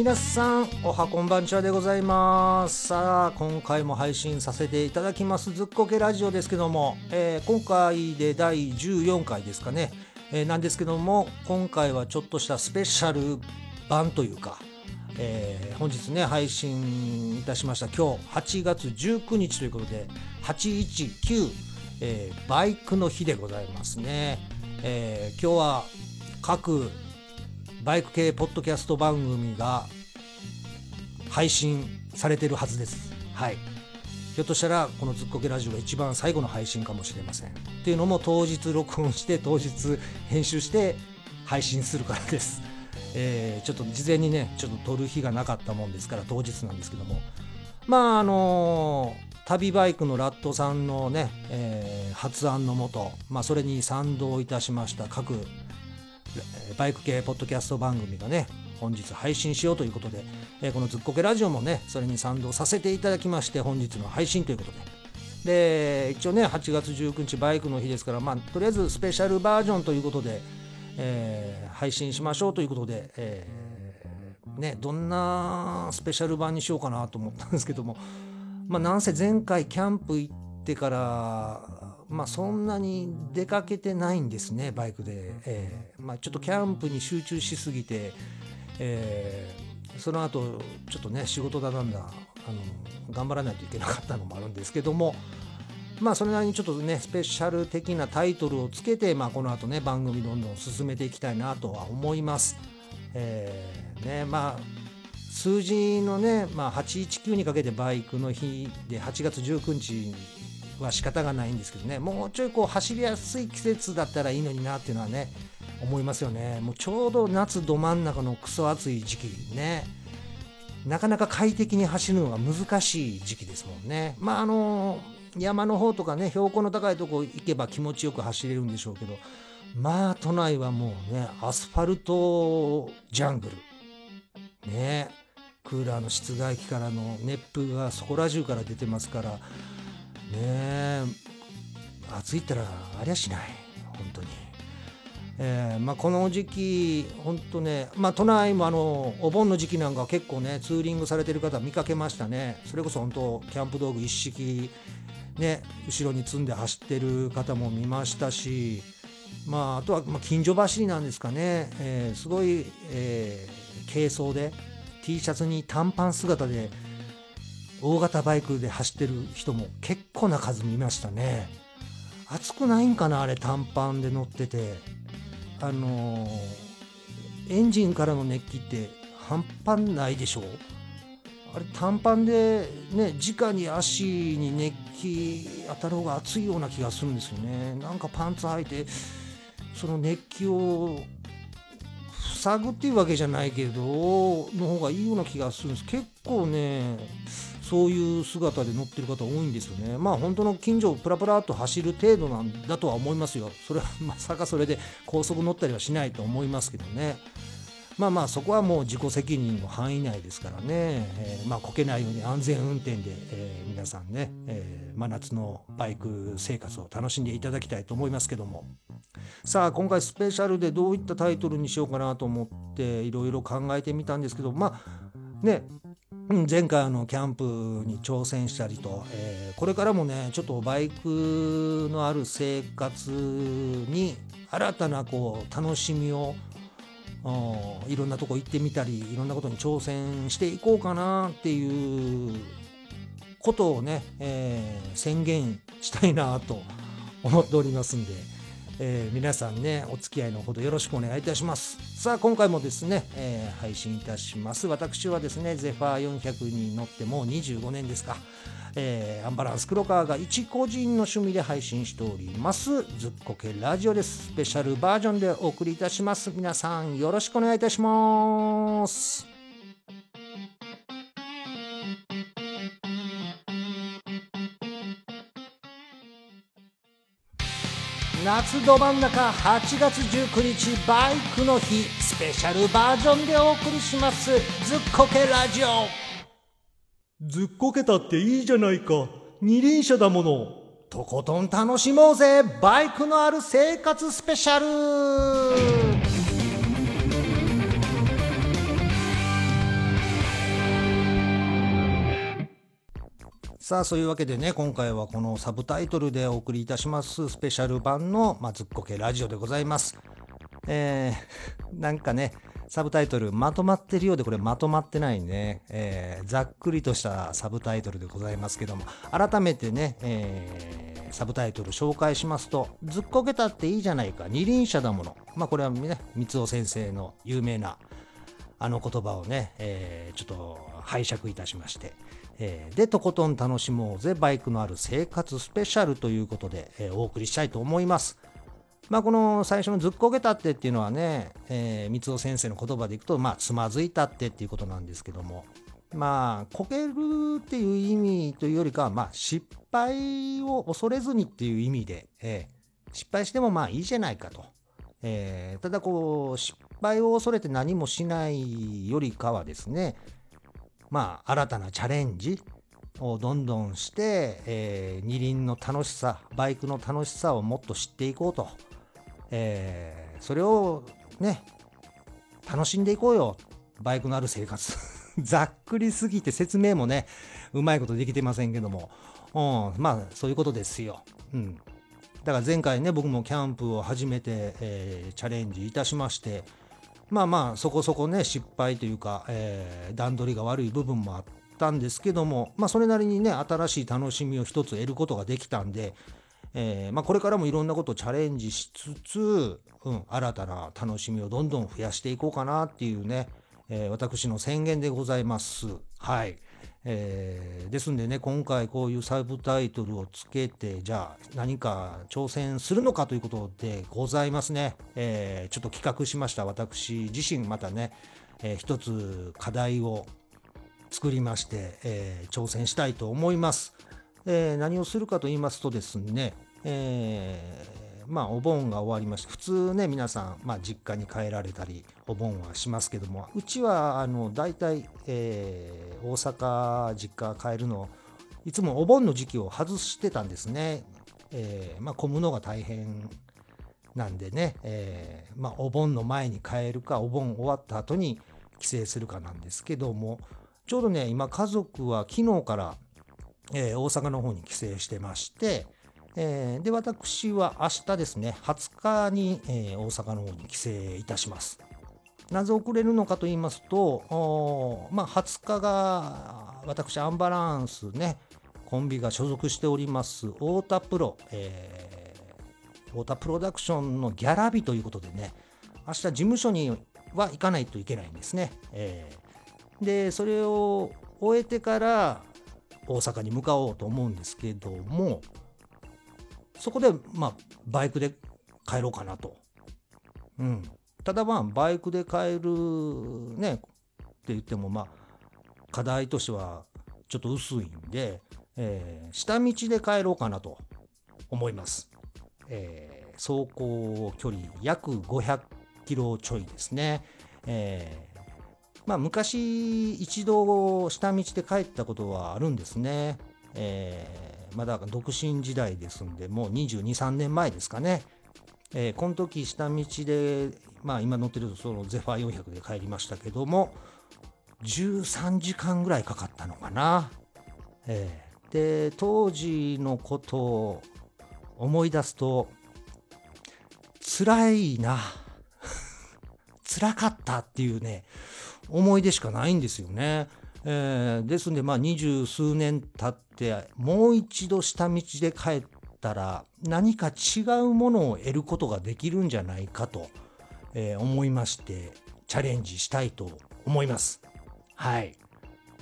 皆さんおはこんばんちはでございます。さあ今回も配信させていただきますずっこけラジオですけども、えー、今回で第14回ですかね、えー、なんですけども今回はちょっとしたスペシャル版というか、えー、本日ね配信いたしました。今日8月19日ということで819、えー、バイクの日でございますね、え、今日は各バイク系ポッドキャスト番組が配信されてるはずです。はい。ひょっとしたらこのずっこけラジオが一番最後の配信かもしれません。っていうのも当日録音して当日編集して配信するからです。えー、ちょっと事前にねちょっと撮る日がなかったもんですから当日なんですけどもまああのー、旅バイクのラットさんのね、えー、発案のもと、まあ、それに賛同いたしました各バイク系ポッドキャスト番組がね本日配信しようということで、えこのずっこけラジオもねそれに賛同させていただきまして本日の配信ということで。で一応ね8月19日バイクの日ですからまあとりあえずスペシャルバージョンということで、えー、配信しましょうということで、えー、ねどんなスペシャル版にしようかなと思ったんですけどもまあなんせ前回キャンプ行ってからまあ、そんなに出かけてないんですねバイクで、えーまあ、ちょっとキャンプに集中しすぎて、えー、その後ちょっとね仕事だなんだあの頑張らないといけなかったのもあるんですけどもまあそれなりにちょっとねスペシャル的なタイトルをつけて、まあ、この後ね番組どんどん進めていきたいなとは思います。えー、ねまあ数字のね、まあ、819にかけてバイクの日で8月19日は仕方がないんですけどね。もうちょいこう走りやすい季節だったらいいのになっていうのはね思いますよね。もうちょうど夏ど真ん中のクソ暑い時期ね。なかなか快適に走るのが難しい時期ですもんね。まああの山の方とかね標高の高いとこ行けば気持ちよく走れるんでしょうけどまあ都内はもうねアスファルトジャングル。ね。クーラーの室外機からの熱風がそこら中から出てますからえ。暑いったらありゃしない。本当に、えーまあ、この時期本当ねまあ都内もあのお盆の時期なんか結構ねツーリングされてる方見かけましたね。それこそ本当キャンプ道具一式ね後ろに積んで走ってる方も見ましたしまあ、あとは、まあ、近所走りなんですかね、えー、すごい、えー、軽装で T シャツに短パン姿で大型バイクで走ってる人も結構な数見ましたね。暑くないんかなあれ短パンで乗ってて。あのー、エンジンからの熱気って半端ないでしょ？あれ短パンでね直に足に熱気当たる方が熱いような気がするんですよね。なんかパンツ履いてその熱気を塞ぐっていうわけじゃないけどの方がいいような気がするんです。結構ねそういう姿で乗ってる方多いんですよね。まあ本当の近所をプラプラっと走る程度なんだとは思いますよ。それは まさかそれで高速乗ったりはしないと思いますけどね。まあまあそこはもう自己責任の範囲内ですからね、えー、まあこけないように安全運転で、えー、皆さんね、えー、真夏のバイク生活を楽しんでいただきたいと思いますけども。さあ今回スペシャルでどういったタイトルにしようかなと思っていろいろ考えてみたんですけどまあね前回あのキャンプに挑戦したりと、えー、これからもねちょっとバイクのある生活に新たなこう楽しみをいろんなとこ行ってみたりいろんなことに挑戦していこうかなっていうことをね、えー、宣言したいなと思っておりますんで。えー、皆さんねお付き合いのほどよろしくお願いいたします。さあ今回もですね、えー、配信いたします。私はですねゼファー400に乗ってもう25年ですか。えー、アンバランス黒川が一個人の趣味で配信しております。ずっこけラジオです。スペシャルバージョンでお送りいたします。皆さんよろしくお願いいたします。夏ど真ん中8月19日バイクの日スペシャルバージョンでお送りします。ずっこけラジオ。ずっこけたっていいじゃないか。二輪車だもの。とことん楽しもうぜバイクのある生活スペシャルさあそういうわけでね今回はこのサブタイトルでお送りいたしますスペシャル版の、まあ、ずっこけラジオでございます。えー、なんかねサブタイトルまとまってるようでこれまとまってないね、えー、ざっくりとしたサブタイトルでございますけども改めてね、えー、サブタイトル紹介しますと「ずっこけたっていいじゃないか二輪車だもの」まあこれはね三尾先生の有名なあの言葉をね、えー、ちょっと拝借いたしまして、で、とことん楽しもうぜ、バイクのある生活スペシャルということで、お送りしたいと思います。まあ、この最初のずっこけたってっていうのはね、えー、三尾先生の言葉でいくと、まあ、つまずいたってっていうことなんですけども、まあ、こけるっていう意味というよりかは、まあ、失敗を恐れずにっていう意味で、えー、失敗してもまあいいじゃないかと。えー、ただこう、失敗を恐れて何もしないよりかはですね、まあ、新たなチャレンジをどんどんして、えー、二輪の楽しさ、バイクの楽しさをもっと知っていこうと。えー、それをね、楽しんでいこうよ。バイクのある生活。ざっくりすぎて説明もね、うまいことできてませんけども。うん、まあ、そういうことですよ。うん。だから前回ね、僕もキャンプを始めて、えー、チャレンジいたしまして、まあまあそこそこね失敗というか、えー、段取りが悪い部分もあったんですけどもまあそれなりにね新しい楽しみを一つ得ることができたんで、えー、まあ、これからもいろんなことをチャレンジしつつ、うん、新たな楽しみをどんどん増やしていこうかなっていうね、えー、私の宣言でございます。はい。えー、ですんでね今回こういうサブタイトルをつけてじゃあ何か挑戦するのかということでございますね、えー、ちょっと企画しました。私自身またね、えー、一つ課題を作りまして、えー、挑戦したいと思います、えー、何をするかと言いますとですね、えーまあお盆が終わりまして普通ね皆さん、まあ、実家に帰られたりお盆はしますけどもうちはあの大体、えー、大阪実家帰るのいつもお盆の時期を外してたんですね、えー、まあ混むのが大変なんでね、えー、まあ、お盆の前に帰るかお盆終わった後に帰省するかなんですけどもちょうどね今家族は昨日から、えー、大阪の方に帰省してましてえー、で、私は明日ですね、20日に、えー、大阪の方に帰省いたします。なぜ遅れるのかと言いますと、まあ、20日が私、アンバランスね、コンビが所属しております、太田プロ、えー、太田プロダクションのギャラ日ということでね、明日事務所には行かないといけないんですね。えー、で、それを終えてから大阪に向かおうと思うんですけども、そこで、まあ、バイクで帰ろうかなと。うん。ただまあ、バイクで帰るね、って言っても、まあ、課題としてはちょっと薄いんで、えー、下道で帰ろうかなと思います。えー、走行距離約500キロちょいですね。えー、まあ、昔一度下道で帰ったことはあるんですね。えまだ独身時代ですんで、もう22、3年前ですかね。えー、この時下道で、まあ今乗ってるそのゼファー400で帰りましたけども、13時間ぐらいかかったのかな。えー、で、当時のことを思い出すと、辛いな。辛かったっていうね、思い出しかないんですよね。えー、ですんで、まあ、二十数年経ってもう一度下道で帰ったら何か違うものを得ることができるんじゃないかと、えー、思いましてチャレンジしたいと思います。はい。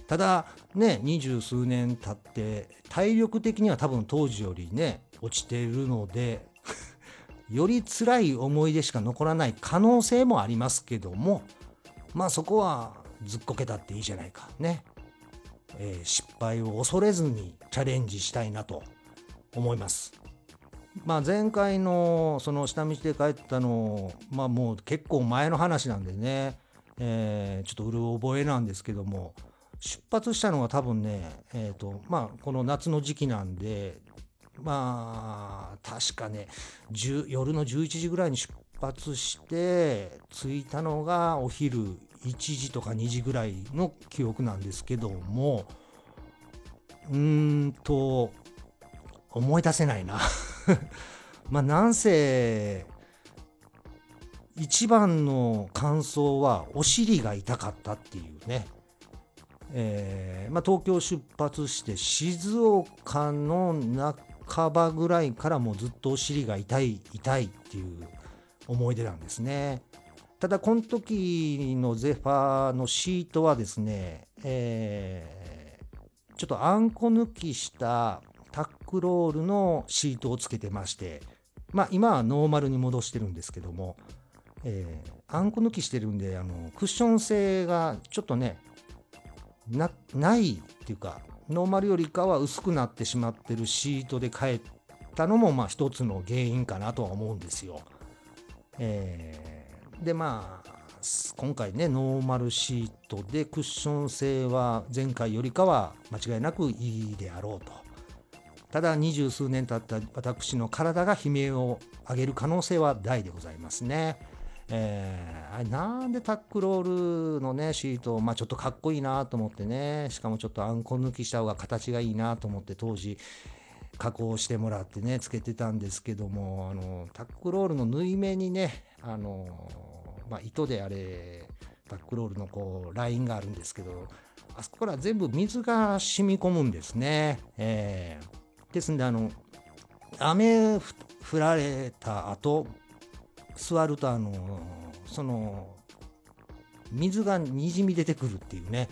ただね二十数年経って体力的には多分当時よりね落ちているので より辛い思い出しか残らない可能性もありますけどもまあそこはずっこけたっていいじゃないか。ね、えー、失敗を恐れずにチャレンジしたいなと思います。まあ、前回のその下道で帰ったのまあもう結構前の話なんでね、えー、ちょっとうる覚えなんですけども。出発したのが多分ね、えーとまあ、この夏の時期なんでまあ確かね夜の11時ぐらいに出発して着いたのがお昼1時とか2時ぐらいの記憶なんですけどもうーんと思い出せないな まあなんせ一番の感想はお尻が痛かったっていうね、えーまあ、東京出発して静岡の半ばぐらいからもうずっとお尻が痛い痛いっていう思い出なんですね。ただこの時のゼファーのシートはですね、えー、ちょっとあんこ抜きしたタックロールのシートをつけてましてまあ今はノーマルに戻してるんですけどもえー、あんこ抜きしてるんであのクッション性がちょっとねなないっていうかノーマルよりかは薄くなってしまってるシートで帰ったのもまあ一つの原因かなとは思うんですよ。えー、でまあ今回ねノーマルシートでクッション性は前回よりかは間違いなくいいであろうと。ただ二十数年経った私の体が悲鳴を上げる可能性は大でございますね。えー、あれなんでタックロールのねシート、まあ、ちょっとかっこいいなと思ってねしかもちょっとあんこ抜きした方が形がいいなと思って当時加工してもらってねつけてたんですけどもあのタックロールの縫い目にねあの、まあ、糸であれタックロールのこうラインがあるんですけどあそこから全部水が染み込むんですね。えー、ですんであの雨降られた後座るとあのその水がにじみ出てくるっていうね、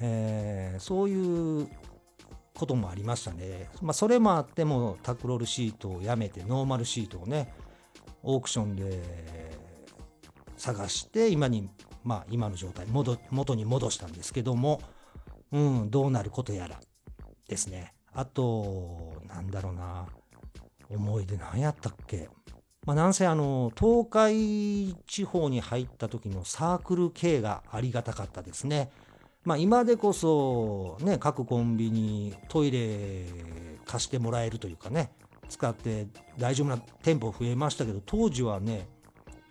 えー、そういうこともありましたね。まあ、それもあってもタクロールシートをやめてノーマルシートをねオークションで探して今にまあ今の状態元元に戻したんですけども、うん、どうなることやらですね。あとなんだろうな思い出何やったっけまあ、なんせあの東海地方に入った時のサークル系がありがたかったですね。まあ、今でこそ、ね、各コンビニトイレ貸してもらえるというかね使って大丈夫な店舗増えましたけど当時はね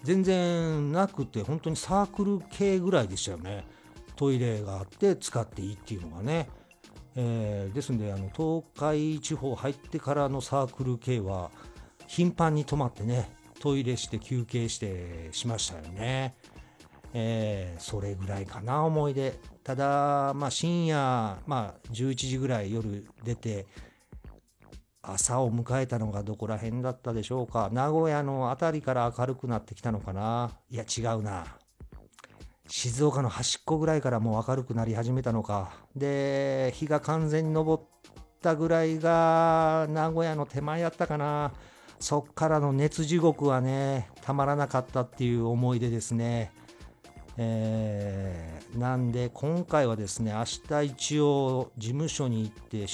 全然なくて本当にサークル系ぐらいでしたよね。トイレがあって使っていいっていうのがね、えー、ですんであの東海地方入ってからのサークル系は頻繁に泊まってねトイレして休憩してしましたよね。えー、それぐらいかな思い出。ただまあ深夜まあ11時ぐらい夜出て朝を迎えたのがどこら辺だったでしょうか。名古屋の辺りから明るくなってきたのかな。いや違うな。静岡の端っこぐらいからもう明るくなり始めたのか。で日が完全に昇ったぐらいが名古屋の手前やったかな。そっからの熱地獄はね、たまらなかったっていう思い出ですね。えー、なんで今回はですね、明日一応事務所に行って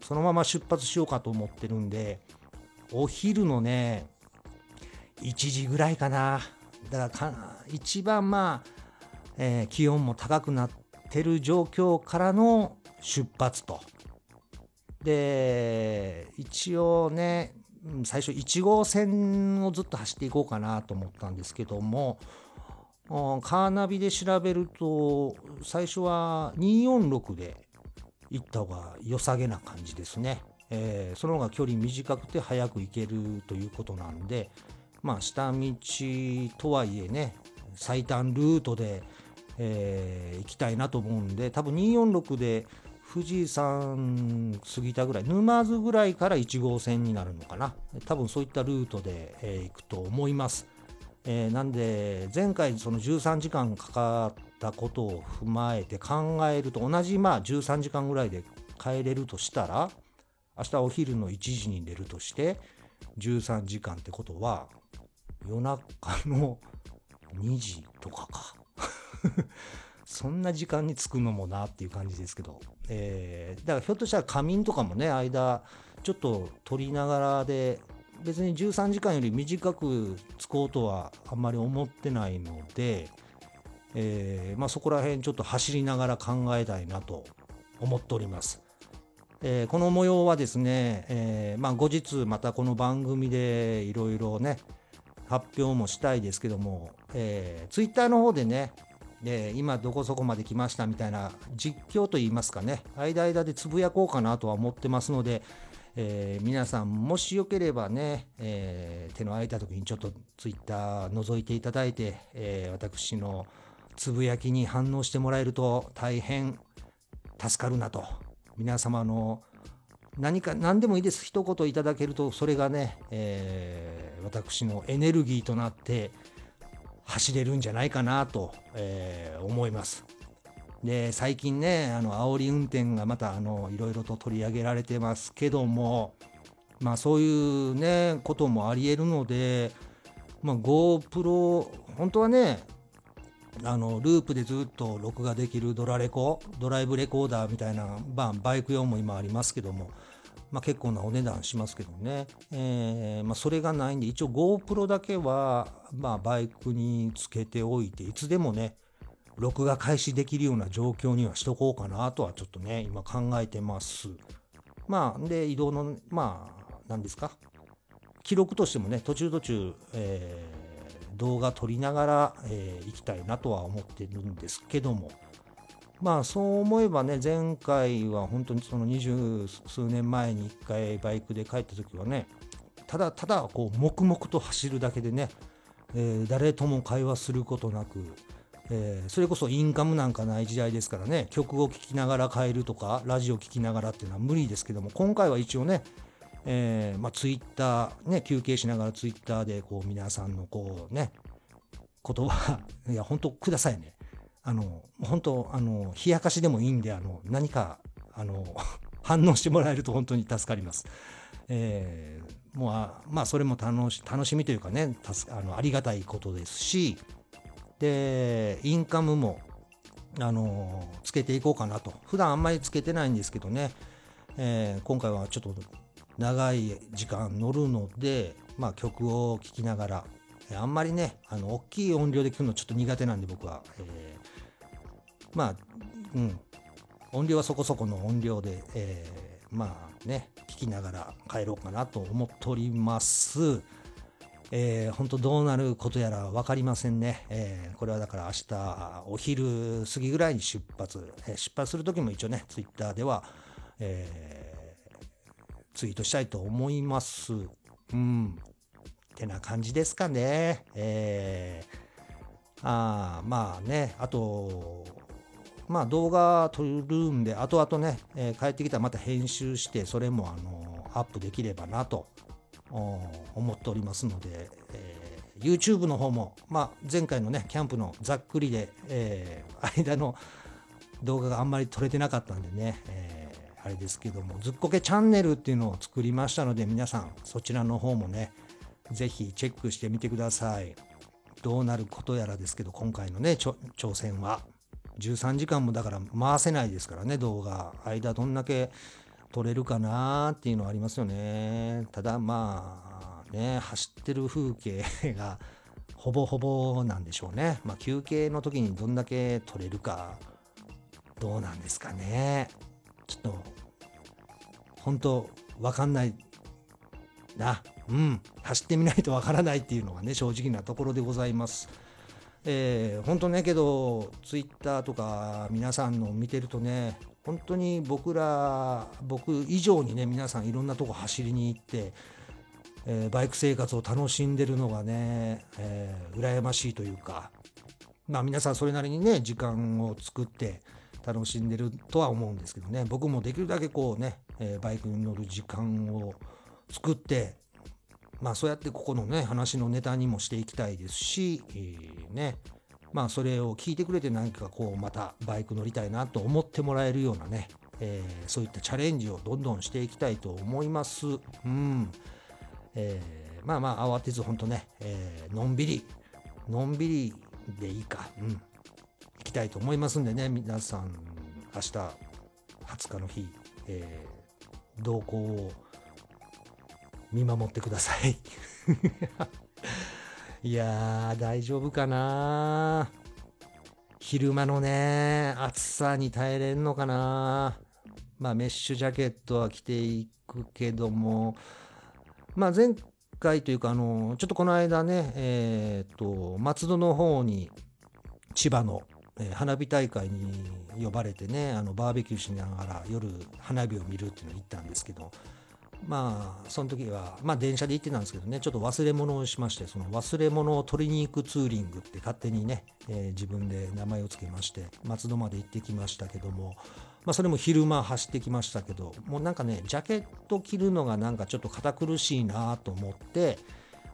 そのまま出発しようかと思ってるんで、お昼のね、1時ぐらいかな。だからか一番まあ、えー、気温も高くなってる状況からの出発と。で、一応ね、最初1号線をずっと走っていこうかなと思ったんですけどもカーナビで調べると最初は246で行った方が良さげな感じですね、えー、その方が距離短くて早く行けるということなんでまあ下道とはいえね最短ルートで、えー、行きたいなと思うんで多分246で富士山過ぎたぐらい沼津ぐらいから1号線になるのかな。多分そういったルートで、えー、行くと思います、えー、なんで前回その13時間かかったことを踏まえて考えると同じまあ13時間ぐらいで帰れるとしたら明日お昼の1時に出るとして13時間ってことは夜中の2時とかか。そんな時間に着くのもなっていう感じですけど、え、だからひょっとしたら仮眠とかもね間ちょっと取りながらで別に13時間より短く着こうとはあんまり思ってないので、えー、まあ、そこら辺ちょっと走りながら考えたいなと思っております。えー、この模様はですね、えまあ、後日またこの番組でいろいろね発表もしたいですけども、えー、ツイッターの方でねで今どこそこまで来ましたみたいな実況といいますかね間々でつぶやこうかなとは思ってますので、えー、皆さんもしよければね、えー、手の空いた時にちょっとツイッター覗いていただいて、えー、私のつぶやきに反応してもらえると大変助かるなと皆様の何か何でもいいです一言いただけるとそれがね、えー、私のエネルギーとなって走れるんじゃないかなと、えー、思います。で最近ねあの煽り運転がまたいろいろと取り上げられてますけどもまあそういうねこともありえるので、まあ、GoPro 本当はねあのループでずっと録画できるドラレコドライブレコーダーみたいな、まあ、バイク用も今ありますけども、まあ、結構なお値段しますけどね、えーまあ、それがないんで一応 GoPro だけは、まあ、バイクにつけておいていつでもね録画開始できるような状況にはしとこうかなとはちょっとね今考えてます。まあで移動のまあ何ですか？記録としてもね途中途中、えー動画撮りながら、えー、行きたいなとは思ってるんですけども、まあそう思えばね、前回は本当にその二十数年前に1回バイクで帰った時はね、ただただこう黙々と走るだけでね、えー、誰とも会話することなく、えー、それこそインカムなんかない時代ですからね、曲を聴きながら帰るとか、ラジオ聴きながらっていうのは無理ですけども、今回は一応ね、えー、まあ、ツイッター、ね、休憩しながらツイッターでこう皆さんのこうね、言葉、いや、本当くださいね。あの、本当、あの、冷やかしでもいいんで、あの、何か、あの、反応してもらえると本当に助かります。えー、もうあ、まあ、それも楽し楽しみというかね、あのありがたいことですし、で、インカムも、あの、つけていこうかなと。普段あんまりつけてないんですけどね、えー、今回はちょっと長い時間乗るので、まあ、曲を聴きながら、あんまりね、あの大きい音量で聞くのちょっと苦手なんで僕は、えー、まあ、うん、音量はそこそこの音量で、えー、まあね、聞きながら帰ろうかなと思っております。えー、本当どうなることやら分かりませんね。えー、これはだから明日お昼過ぎぐらいに出発。えー、出発するときも一応ね、ツイッターでは、えーツイートしたいと思います。うん。ってな感じですかね。えー、あまあね、あと、まあ動画撮るんで、後々ね、えー、帰ってきたらまた編集して、それもあのアップできればなと思っておりますので、えー、YouTube の方も、まあ、前回のね、キャンプのざっくりで、えー、間の動画があんまり撮れてなかったんでね、えーあれですけども、ずっこけチャンネルっていうのを作りましたので、皆さんそちらの方もね、ぜひチェックしてみてください。どうなることやらですけど、今回のね、挑戦は。13時間もだから回せないですからね、動画。間どんだけ撮れるかなっていうのはありますよね。ただまあ、ね、走ってる風景が ほぼほぼなんでしょうね。まあ休憩の時にどんだけ撮れるか、どうなんですかね。ちょっと、本当わかんないな。うん。走ってみないとわからないっていうのがね、正直なところでございます。えー、本当ね、けど、ツイッターとか皆さんの見てるとね、本当に僕ら、僕以上にね、皆さんいろんなとこ走りに行って、えー、バイク生活を楽しんでるのがね、えー、羨ましいというか、まあ皆さんそれなりにね、時間を作って、楽しんでるとは思うんですけどね。僕もできるだけこうね、えー、バイクに乗る時間を作ってまあそうやってここのね話のネタにもしていきたいですし、えー、ね。まあそれを聞いてくれて何かこうまたバイク乗りたいなと思ってもらえるようなね、えー、そういったチャレンジをどんどんしていきたいと思います。うん。えー、まあまあ慌てず本当ね、えー、のんびり、のんびりでいいか。うん。きたいと思いますんでね、皆さん、明日、20日の日、えー、動向を見守ってください。いやー、大丈夫かな。昼間のね、暑さに耐えれんのかな。まあ、メッシュジャケットは着ていくけども、まあ、前回というか、あの、ちょっとこの間ね、えっ、ー、と、松戸の方に、千葉のえ花火大会に呼ばれてねあのバーベキューしながら夜花火を見るっていうのに行ったんですけど。まあその時はまあ電車で行ってたんですけどね。ちょっと忘れ物をしましてその忘れ物を取りに行くツーリングって勝手にね、えー自分で名前を付けまして松戸まで行ってきましたけどもまあそれも昼間走ってきましたけどもうなんかねジャケット着るのがなんかちょっと堅苦しいなと思って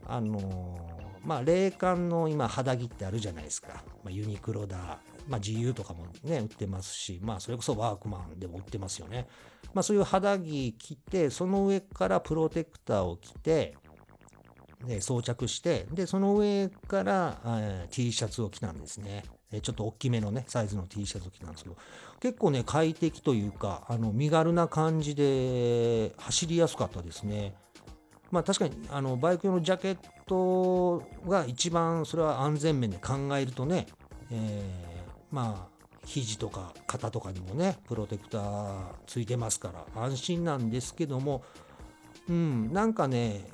あのーまあ冷感の今肌着ってあるじゃないですか、まあ、ユニクロだまあ GU とかもね売ってますしまあそれこそワークマンでも売ってますよね。まあそういう肌着着てその上からプロテクターを着てで装着してでその上から、えー T シャツを着たんですね。えちょっと大きめのねサイズの T シャツを着たんですけど結構ね快適というかあの身軽な感じで走りやすかったですね。まあ確かにあのバイク用のジャケットが一番それは安全面で考えるとね、えまあ肘とか肩とかにもねプロテクターついてますから安心なんですけどもうんなんかね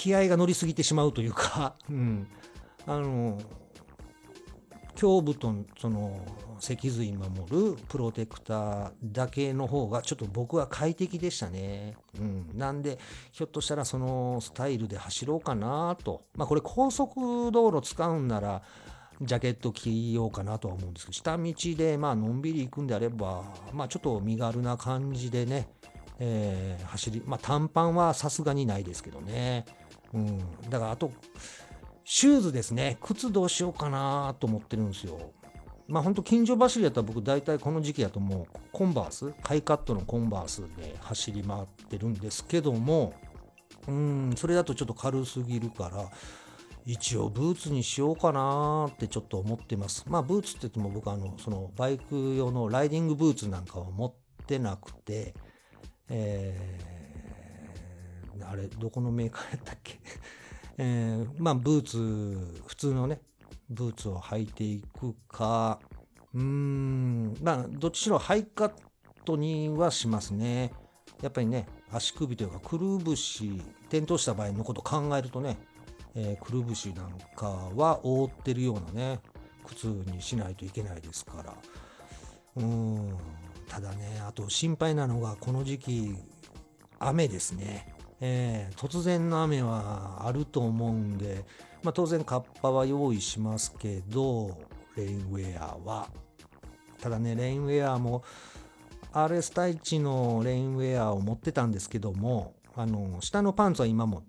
気合が乗りすぎてしまうというか、うん、あの胸部とその脊髄守るプロテクターだけの方がちょっと僕は快適でしたね。うん、なんでひょっとしたらそのスタイルで走ろうかなと。まあこれ高速道路使うんならジャケット着ようかなとは思うんですけど下道でまあのんびり行くんであればまあちょっと身軽な感じでね、えー走りまあ短パンはさすがにないですけどね。うん、だからあとシューズですね。靴どうしようかなと思ってるんですよ。まあ本当近所走りやったら僕大体この時期だともうコンバース、ハイカットのコンバースで走り回ってるんですけども、うん、それだとちょっと軽すぎるから、一応ブーツにしようかなってちょっと思ってます。まあブーツって言っても僕あの、そのバイク用のライディングブーツなんかは持ってなくて、えー、あれ、どこのメーカーやったっけ？えーまあブーツ普通のねブーツを履いていくか。うーんまあどっちしろハイカットにはしますね。やっぱりね足首というかくるぶし転倒した場合のこと考えるとね、えーくるぶしなんかは覆ってるようなね靴にしないといけないですから。うんただねあと心配なのがこの時期雨ですね。えー突然の雨はあると思うんで、まあ、当然カッパは用意しますけどレインウェアは。ただねレインウェアも RS タイチのレインウェアを持ってたんですけどもあの下のパンツは今も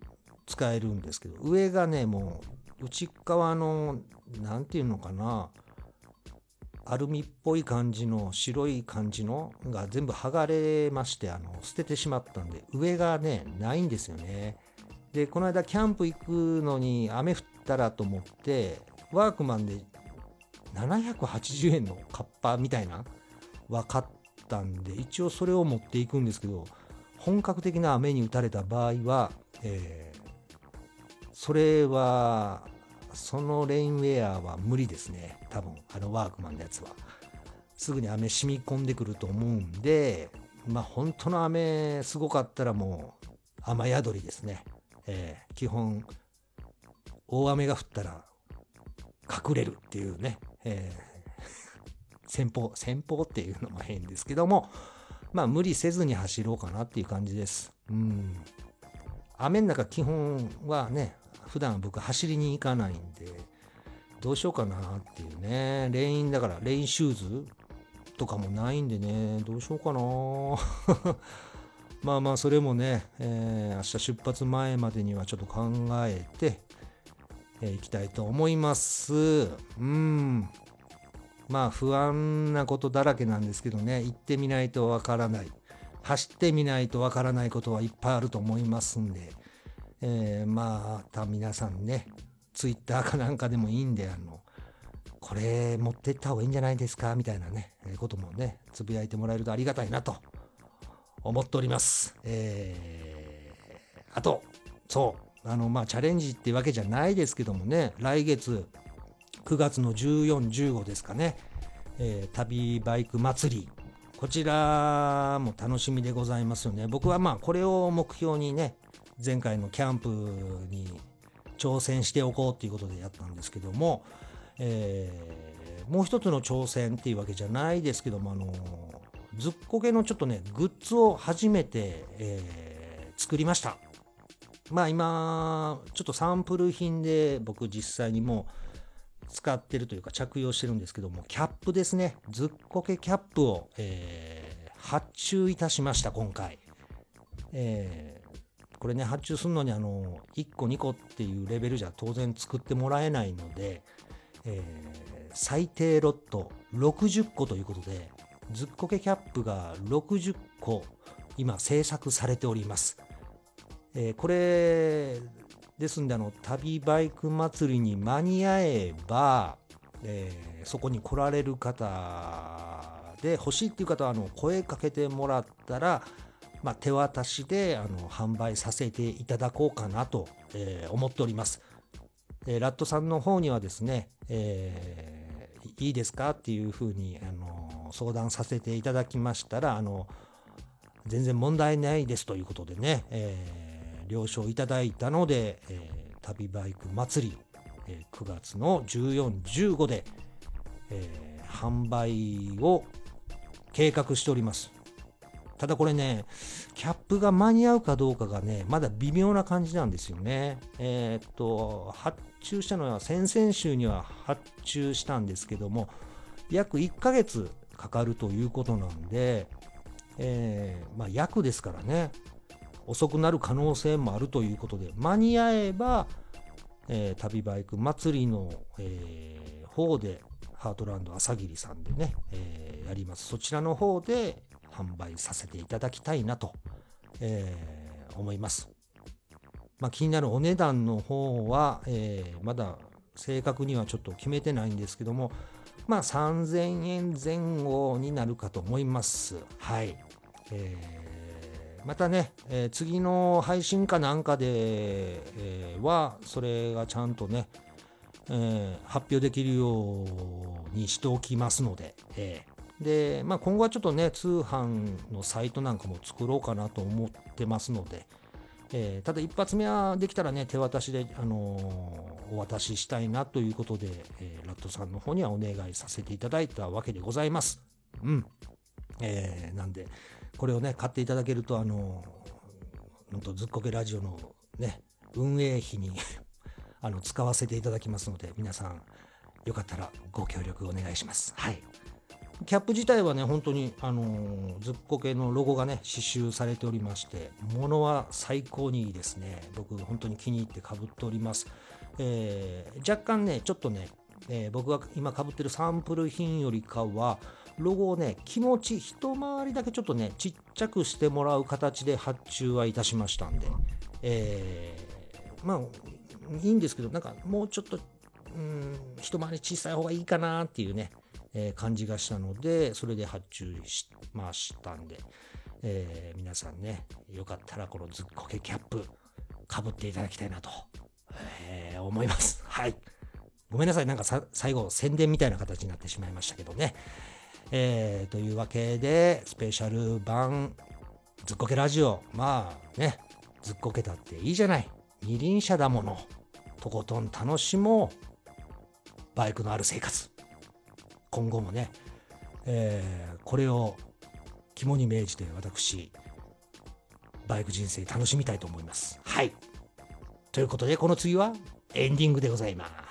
使えるんですけど上がねもう内側の何て言うのかなアルミっぽい感じの白い感じのが全部剥がれましてあの捨ててしまったんで上がねないんですよね。でこの間キャンプ行くのに雨降ったらと思ってワークマンで780円のカッパみたいな分かったんで一応それを持っていくんですけど本格的な雨に打たれた場合は、えーそれはそのレインウェアは無理ですね。多分あのワークマンのやつは。すぐに雨染み込んでくると思うんでまあ本当の雨すごかったらもう雨宿りですね、えー基本大雨が降ったら隠れるっていうね、えー 先方先方っていうのも変ですけどもまあ無理せずに走ろうかなっていう感じです。うん。雨の中基本はね普段僕走りに行かないんでどうしようかなっていうね。レインだからレインシューズとかもないんでね。どうしようかな。まあまあそれもね、えー明日出発前までにはちょっと考えて、えー行きたいと思います。うん。まあ不安なことだらけなんですけどね。行ってみないとわからない。走ってみないとわからないことはいっぱいあると思いますんで、えーまた皆さんねツイッターかなんかでもいいんであのこれ持ってった方がいいんじゃないですか？みたいなね、えーこともねつぶやいてもらえるとありがたいなと思っております。えーあとそうあのまあチャレンジってわけじゃないですけどもね来月9月の1415ですかね、えー旅バイク祭りこちらも楽しみでございますよね僕はまあこれを目標にね前回のキャンプに挑戦しておこうっていうことでやったんですけども、えー、もう一つの挑戦っていうわけじゃないですけども、あのずっこけのちょっとね、グッズを初めて、えー、作りました。まあ今、ちょっとサンプル品で僕実際にもう使ってるというか着用してるんですけども、キャップですね。ずっこけキャップを、えー、発注いたしました、今回。えー、これね、発注するのにあの、1個2個っていうレベルじゃ当然作ってもらえないので、えー、最低ロット60個ということで、ずっこけキャップが60個今制作されております。えー、これですんであの旅バイク祭りに間に合えば、えー、そこに来られる方で欲しいっていう方はあの声かけてもらったら、まあ、手渡しであの販売させていただこうかなと、えー、思っております。えー、ラットさんの方にはですね、えー、いいですかっていうふうにあの相談させていただきましたらあの全然問題ないですということでね、えー了承いただいたので、えー、旅バイク祭り、えー、9月の14、15で、えー、販売を計画しております。ただこれね、キャップが間に合うかどうかがね、まだ微妙な感じなんですよね。えー、っと、発注したのは先々週には発注したんですけども、約1ヶ月かかるということなんで、えー、まあ、約ですからね、遅くなる可能性もあるということで、間に合えば、えー、旅バイク祭りの、えー、方で、ハートランド朝霧さんでね、えー、やります。そちらの方で販売させていただきたいなと、えー、思います。まあ、気になるお値段の方は、えー、まだ正確にはちょっと決めてないんですけども、まあ、3000円前後になるかと思います。はい。えまたね、えー、次の配信かなんかで、え、は、それがちゃんとね、えー、発表できるようにしておきますので、えー、で、まあ、今後はちょっとね、通販のサイトなんかも作ろうかなと思ってますので、えー、ただ一発目はできたらね、手渡しで、あのー、お渡ししたいなということで、えー、ラットさんの方にはお願いさせていただいたわけでございます。うん。えー、なんで、これをね、買っていただけると、あの、とずっこけラジオのね、運営費に あの、使わせていただきますので、皆さん、よかったらご協力お願いします。はい。キャップ自体はね、本当に、あのー、ずっこけのロゴがね、刺繍されておりまして、ものは最高にいいですね。僕、本当に気に入ってかぶっております。えー、若干ね、ちょっとね、えー、僕が今かぶってるサンプル品よりかは、ロゴをね、気持ち一回りだけちょっとね、ちっちゃくしてもらう形で発注はいたしましたんで、えー、まあ、いいんですけど、なんかもうちょっと、うん、一回り小さい方がいいかなっていうね、えー、感じがしたので、それで発注しましたんで、えー、皆さんね、よかったらこのずっこけキャップ、かぶっていただきたいなと、えー、思います。はい。ごめんなさい。なんか最後、宣伝みたいな形になってしまいましたけどね。えー、というわけで、スペシャル版、ずっこけラジオ。まあね、ずっこけたっていいじゃない。二輪車だもの。とことん楽しもう。バイクのある生活。今後もね、えー、これを肝に銘じて私、バイク人生楽しみたいと思います。はい。ということで、この次はエンディングでございます。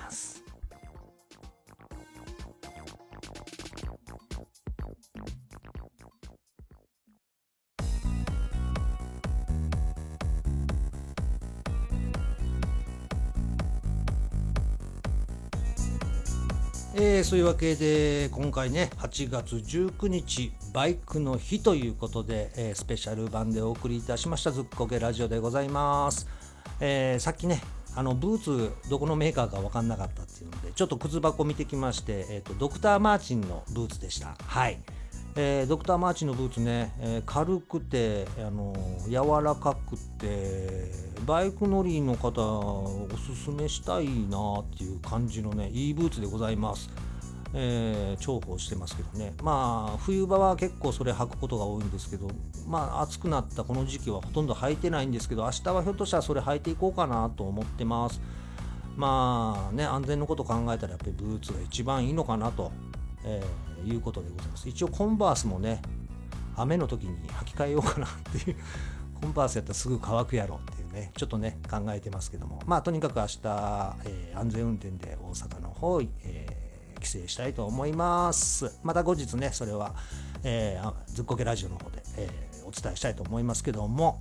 そういうわけで今回ね8月19日バイクの日ということで、えー、スペシャル版でお送りいたしましたずっこけラジオでございます、えー、さっきねあのブーツどこのメーカーか分かんなかったっていうのでちょっと靴箱見てきまして、えーと、ドクター・マーチンのブーツでした。はい。えー、ドクター・マーチンのブーツね、えー、軽くて、あのー、柔らかくてバイク乗りの方おすすめしたいなっていう感じのねいいブーツでございます。えー、重宝してますけどね。まあ冬場は結構それ履くことが多いんですけどまあ暑くなったこの時期はほとんど履いてないんですけど明日はひょっとしたらそれ履いていこうかなと思ってます。まあね安全のこと考えたらやっぱりブーツが一番いいのかなと、えー、いうことでございます。一応コンバースもね雨の時に履き替えようかなっていう。コンバースやったらすぐ乾くやろっていうねちょっとね考えてますけども。まあとにかく明日、えー、安全運転で大阪の方、えー、帰省したいと思います。また後日ねそれは、えー、ずっこけラジオの方で、えー、お伝えしたいと思いますけども。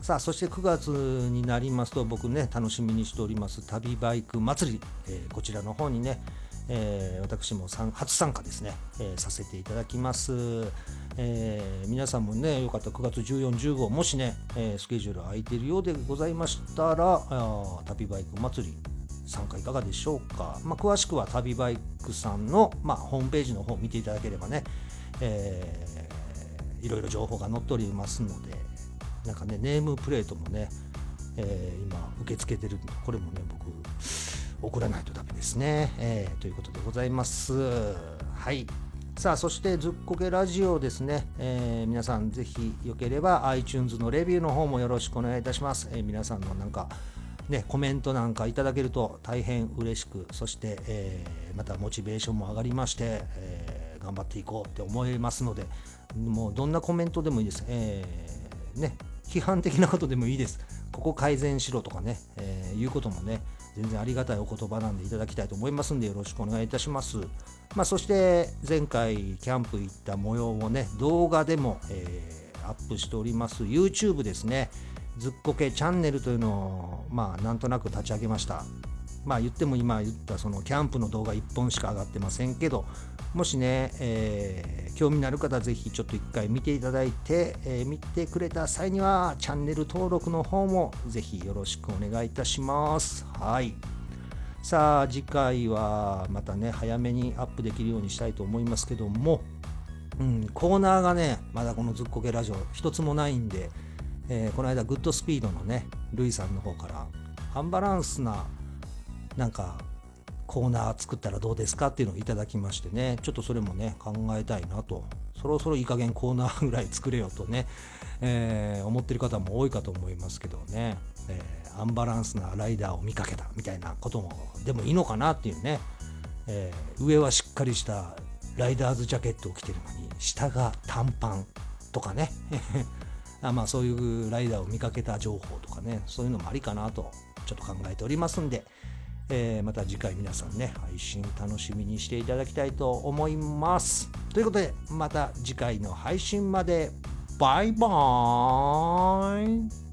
さあそして9月になりますと僕ね楽しみにしております旅バイク祭り、えー、こちらの方にね、えー、私も初参加ですね、えー、させていただきます、え皆さんもねよかった9月14、15もしね、えスケジュール空いてるようでございましたら旅バイク祭り参加いかがでしょうか、まあ、詳しくは旅バイクさんの、まあ、ホームページの方を見ていただければね、えー、いろいろ情報が載っておりますので、なんかねネームプレートもね、えー、今受け付けてるこれもね僕送らないとダメですね、えー、ということでございます。はい。さあそしてずっこけラジオですね、えー、皆さんぜひよければ iTunes のレビューの方もよろしくお願いいたします、えー、皆さんのなんかね、コメントなんかいただけると大変嬉しくそして、えー、またモチベーションも上がりまして、えー、頑張っていこうって思いますのでもうどんなコメントでもいいです、えー、ね批判的なことでもいいです。ここ改善しろとかね、えー、いうこともね、全然ありがたいお言葉なんでいただきたいと思いますんでよろしくお願いいたします。まあ、そして前回キャンプ行った模様をね、動画でも、えー、アップしております YouTube ですね、ずっこけチャンネルというのを、まあ、なんとなく立ち上げました。まあ言っても今言ったそのキャンプの動画1本しか上がってませんけど、もしね、えー、興味のある方はぜひちょっと一回見ていただいて、えー、見てくれた際にはチャンネル登録の方もぜひよろしくお願いいたします。はい。さあ次回はまたね早めにアップできるようにしたいと思いますけども、うん、コーナーがねまだこのずっこけラジオ一つもないんで、えー、この間グッドスピードのねルイさんの方からアンバランスななんかコーナー作ったらどうですか？っていうのをいただきましてねちょっとそれもね考えたいなと。そろそろいい加減コーナーぐらい作れよとね、えー、思ってる方も多いかと思いますけどね、えー、アンバランスなライダーを見かけたみたいなこともでもいいのかなっていうね、えー、上はしっかりしたライダーズジャケットを着てるのに下が短パンとかね。あまあそういうライダーを見かけた情報とかねそういうのもありかなとちょっと考えておりますんで、えー、また次回皆さんね配信楽しみにしていただきたいと思います。ということでまた次回の配信まで。バイバーイ。